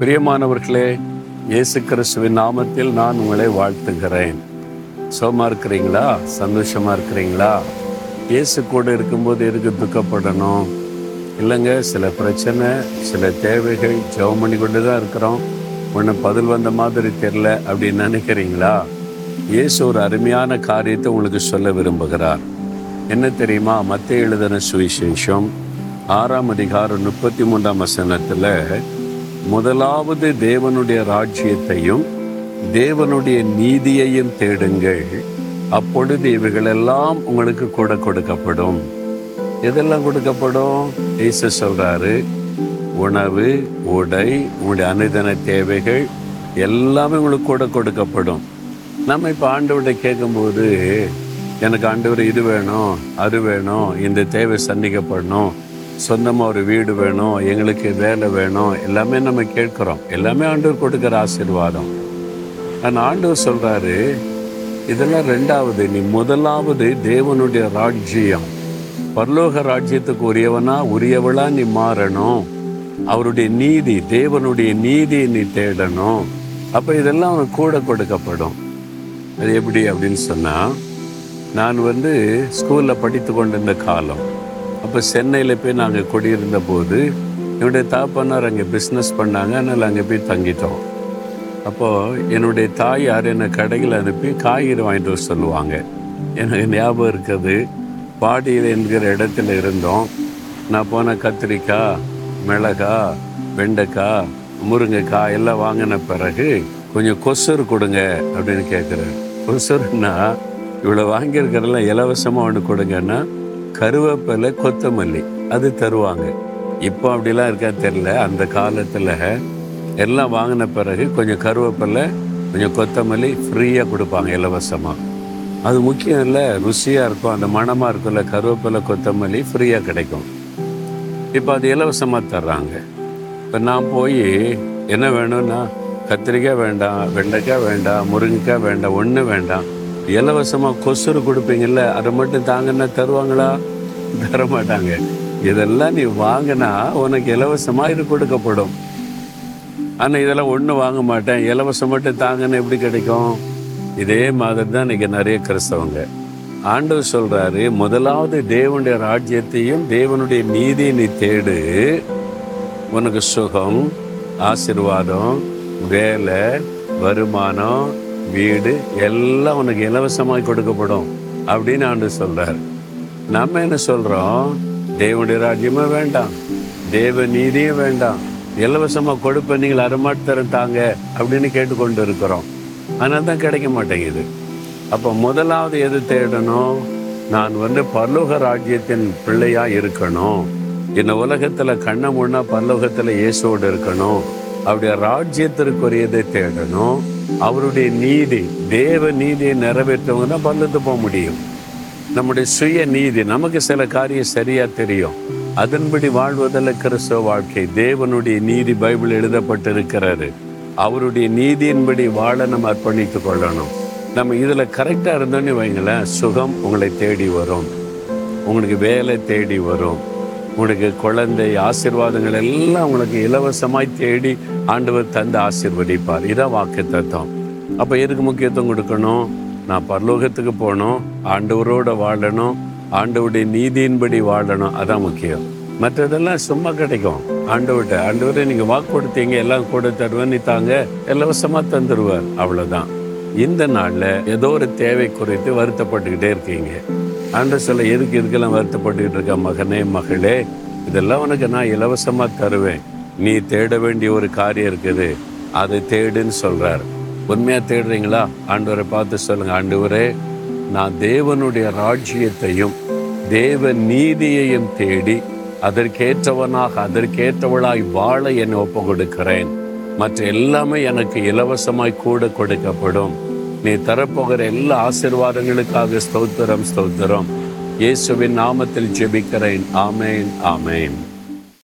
பிரியமானவர்களே இயேசு கிறிஸ்துவின் நாமத்தில் நான் உங்களை வாழ்த்துகிறேன். சோமா இருக்கிறீங்களா? சந்தோஷமா இருக்கிறீங்களா? இயேசு கூட இருக்கும்போது எதுக்கு துக்கப்படணும்? இல்லைங்க சில பிரச்சனை சில தேவைகள் ஜெபம் பண்ணி கொண்டு தான் இருக்கிறோம். ஒன்று பதில் வந்த மாதிரி தெரில அப்படின்னு நினைக்கிறீங்களா? இயேசு ஒரு அருமையான காரியத்தை உங்களுக்கு சொல்ல விரும்புகிறார். என்ன தெரியுமா? மத்திய எழுதின சுவிசேஷம் ஆறாம் அதிகாரம் முப்பத்தி மூன்றாம் வசனத்தில் முதலாவது தேவனுடைய ராஜ்யத்தையும் தேவனுடைய நீதியையும் தேடுங்கள். அப்பொழுது இவைகளெல்லாம் உங்களுக்கு கூட கொடுக்கப்படும். எதெல்லாம் கொடுக்கப்படும்? இயேசு சொல்றாரு உணவு உடை உங்களுடைய அனுதன தேவைகள் எல்லாமே உங்களுக்கு கூட கொடுக்கப்படும். நம்ம இப்போ ஆண்டவர்கிட்ட கேட்கும்போது எனக்கு ஆண்டவர் இது வேணும் அது வேணும் இந்த தேவை சந்திக்கப்படணும் சொந்தமாக ஒரு வீடு வேணும் எங்களுக்கு வேலை வேணும் எல்லாமே நம்ம கேட்குறோம். எல்லாமே ஆண்டவர் கொடுக்குற ஆசீர்வாதம். ஆனால் ஆண்டவர் சொல்கிறாரு இதெல்லாம் ரெண்டாவது நீ முதலாவது தேவனுடைய ராஜ்யம். பரலோக ராஜ்யத்துக்கு உரியவனா உரியவளா நீ மாறணும். அவருடைய நீதி தேவனுடைய நீதியை நீ தேடணும். அப்போ இதெல்லாம் அவனுக்கு கூட கொடுக்கப்படும். அது எப்படி அப்படின்னு சொன்னால் நான் வந்து ஸ்கூலில் படித்து கொண்டிருந்த காலம். அப்போ சென்னையில் போய் நாங்கள் குடியிருந்த போது என்னுடைய தாப்பனார் அங்கே பிஸ்னஸ் பண்ணாங்க. அதனால் அங்கே போய் தங்கிட்டோம். அப்போது என்னுடைய தாயார் என்னை கடையில் அனுப்பி காய்கறி வாங்கிட்டு வர சொல்லுவாங்க. எனக்கு ஞாபகம் இருக்குது. பாடியில் என்கிற இடத்துல இருந்தோம். நான் போன கத்திரிக்காய் மிளகா வெண்டைக்காய் முருங்கைக்காய் எல்லாம் வாங்கின பிறகு கொஞ்சம் கொசுறு கொடுங்க அப்படின்னு கேட்குறேன் கொசுறுன்னா இவ்வளோ வாங்கியிருக்கிறதெல்லாம் இலவசமாக ஒன்று கொடுங்கன்னா கருவேப்பிலை கொத்தமல்லி அது தருவாங்க. இப்போ அப்படிலாம் இருக்கா தெரில அந்த காலத்தில் எல்லாம் வாங்கின பிறகு கொஞ்சம் கருவேப்பிலை கொஞ்சம் கொத்தமல்லி ஃப்ரீயாக கொடுப்பாங்க இலவசமாக அது முக்கியம் இல்லை ருசியாக இருக்கும் அந்த மணமாக இருக்கும்ல கருவேப்பிலை கொத்தமல்லி ஃப்ரீயாக கிடைக்கும். இப்போ அது இலவசமாக தர்றாங்க. இப்போ நான் போய் என்ன வேணும்னா கத்திரிக்காய் வேண்டாம் வெண்டைக்காய் வேண்டாம் முருங்கைக்காய் வேண்டாம் ஒன்று வேண்டாம். இலவசமாக கொசுறு கொடுப்பீங்கல்ல அதை மட்டும் தாங்கன்னா தருவாங்களா? தர மாட்டாங்க இதெல்லாம் நீ வாங்கினா உனக்கு இலவசமாக இது கொடுக்கப்படும். ஆனால் இதெல்லாம் ஒன்றும் வாங்க மாட்டேன். இலவசம் மட்டும் தாங்கன்னு எப்படி கிடைக்கும்? இதே மாதிரி தான் இன்றைக்கி நிறைய கிறிஸ்தவங்க. ஆண்டவர் சொல்கிறாரு முதலாவது தேவனுடைய ராஜ்யத்தையும் தேவனுடைய நீதியை நீ தேடு. உனக்கு சுகம் ஆசிர்வாதம் வேலை வருமானம் வீடு எல்லாம் உனக்கு இலவசமாக கொடுக்கப்படும் அப்படின்னு ஆண்டு சொல்றாரு. நம்ம என்ன சொல்றோம்? தேவனுடைய ராஜ்யமும் வேண்டாம். தேவ நீதியும் வேண்டாம். இலவசமாக கொடுப்ப நீங்கள் அரைமாட்டு தாங்க அப்படின்னு கேட்டுக்கொண்டு இருக்கிறோம் ஆனால் தான் கிடைக்க மாட்டேங்குது. அப்போ முதலாவது எது தேடணும்? நான் வந்து பரலோக ராஜ்யத்தின் பிள்ளையாக இருக்கணும். இந்த உலகத்தில் கண்ண முன்னா பல்லோகத்தில் இயேசோடு இருக்கணும். அவருடைய ராஜ்யத்திற்குரியதை தேடணும். அவருடைய நீதி தேவ நீதியை நிறைவேற்றவங்க தான் பல்லத்து போக முடியும். நம்முடைய சுய நீதி நமக்கு சில காரியம் சரியா தெரியும். அதன்படி வாழ்வதில் கிறிஸ்தவ வாழ்க்கை. தேவனுடைய நீதி பைபிள் எழுதப்பட்டிருக்கிறாரு அவருடைய நீதியின்படி வாழ நம்ம அர்ப்பணித்துக் கொள்ளணும். நம்ம இதில் கரெக்டாக இருந்தோன்னு வைங்களேன் சுகம் உங்களை தேடி வரும். உங்களுக்கு வேலை தேடி வரும். உனக்கு குழந்தை ஆசிர்வாதங்கள் எல்லாம் உங்களுக்கு இலவசமாய் தேடி ஆண்டவர் தந்து ஆசீர்வதிப்பார். இதான் வாக்கு தத்துவம் அப்போ எதுக்கு முக்கியத்துவம் கொடுக்கணும்? நான் பரலோகத்துக்கு போகணும் ஆண்டவரோட வாழணும் ஆண்டவருடைய நீதியின்படி வாழணும் அதான் முக்கியம். மற்றதெல்லாம் சும்மா கிடைக்கும். ஆண்டவர்கிட்ட ஆண்டவரை நீங்கள் வாக்கு கொடுத்தீங்க எல்லாம் கூட தருவேன்னு தாங்க இலவசமாக தந்துடுவார் அவ்வளோதான் இந்த நாளில் ஏதோ ஒரு தேவை குறித்து வருத்தப்பட்டுக்கிட்டே இருக்கீங்க. ஆண்டு சில எதுக்கு இதுக்கெல்லாம் வருத்தப்பட்டுக்கிட்டு இருக்க? மகனே மகளே இதெல்லாம் உனக்கு நான் இலவசமாக தருவேன். நீ தேட வேண்டிய ஒரு காரியம் இருக்குது. அதை தேடுன்னு சொல்கிறார் உண்மையாக தேடுறீங்களா? ஆண்டவரை பார்த்து சொல்லுங்க. ஆண்டவரே நான் தேவனுடைய ராஜ்யத்தையும் தேவ நீதியையும் தேடி அதற்கேற்றவனாக அதற்கேற்றவளாய் வாழ என்னை ஒப்பு கொடுக்கிறேன் மற்ற எல்லாமே எனக்கு இலவசமாய் கூட கொடுக்கப்படும். நீ தரப்போகிற எல்லா ஆசீர்வாதங்களுக்காக ஸ்தோத்திரம் ஸ்தோத்திரம். இயேசுவின் நாமத்தில் ஜெபிக்கிறேன். ஆமேன் ஆமேன்.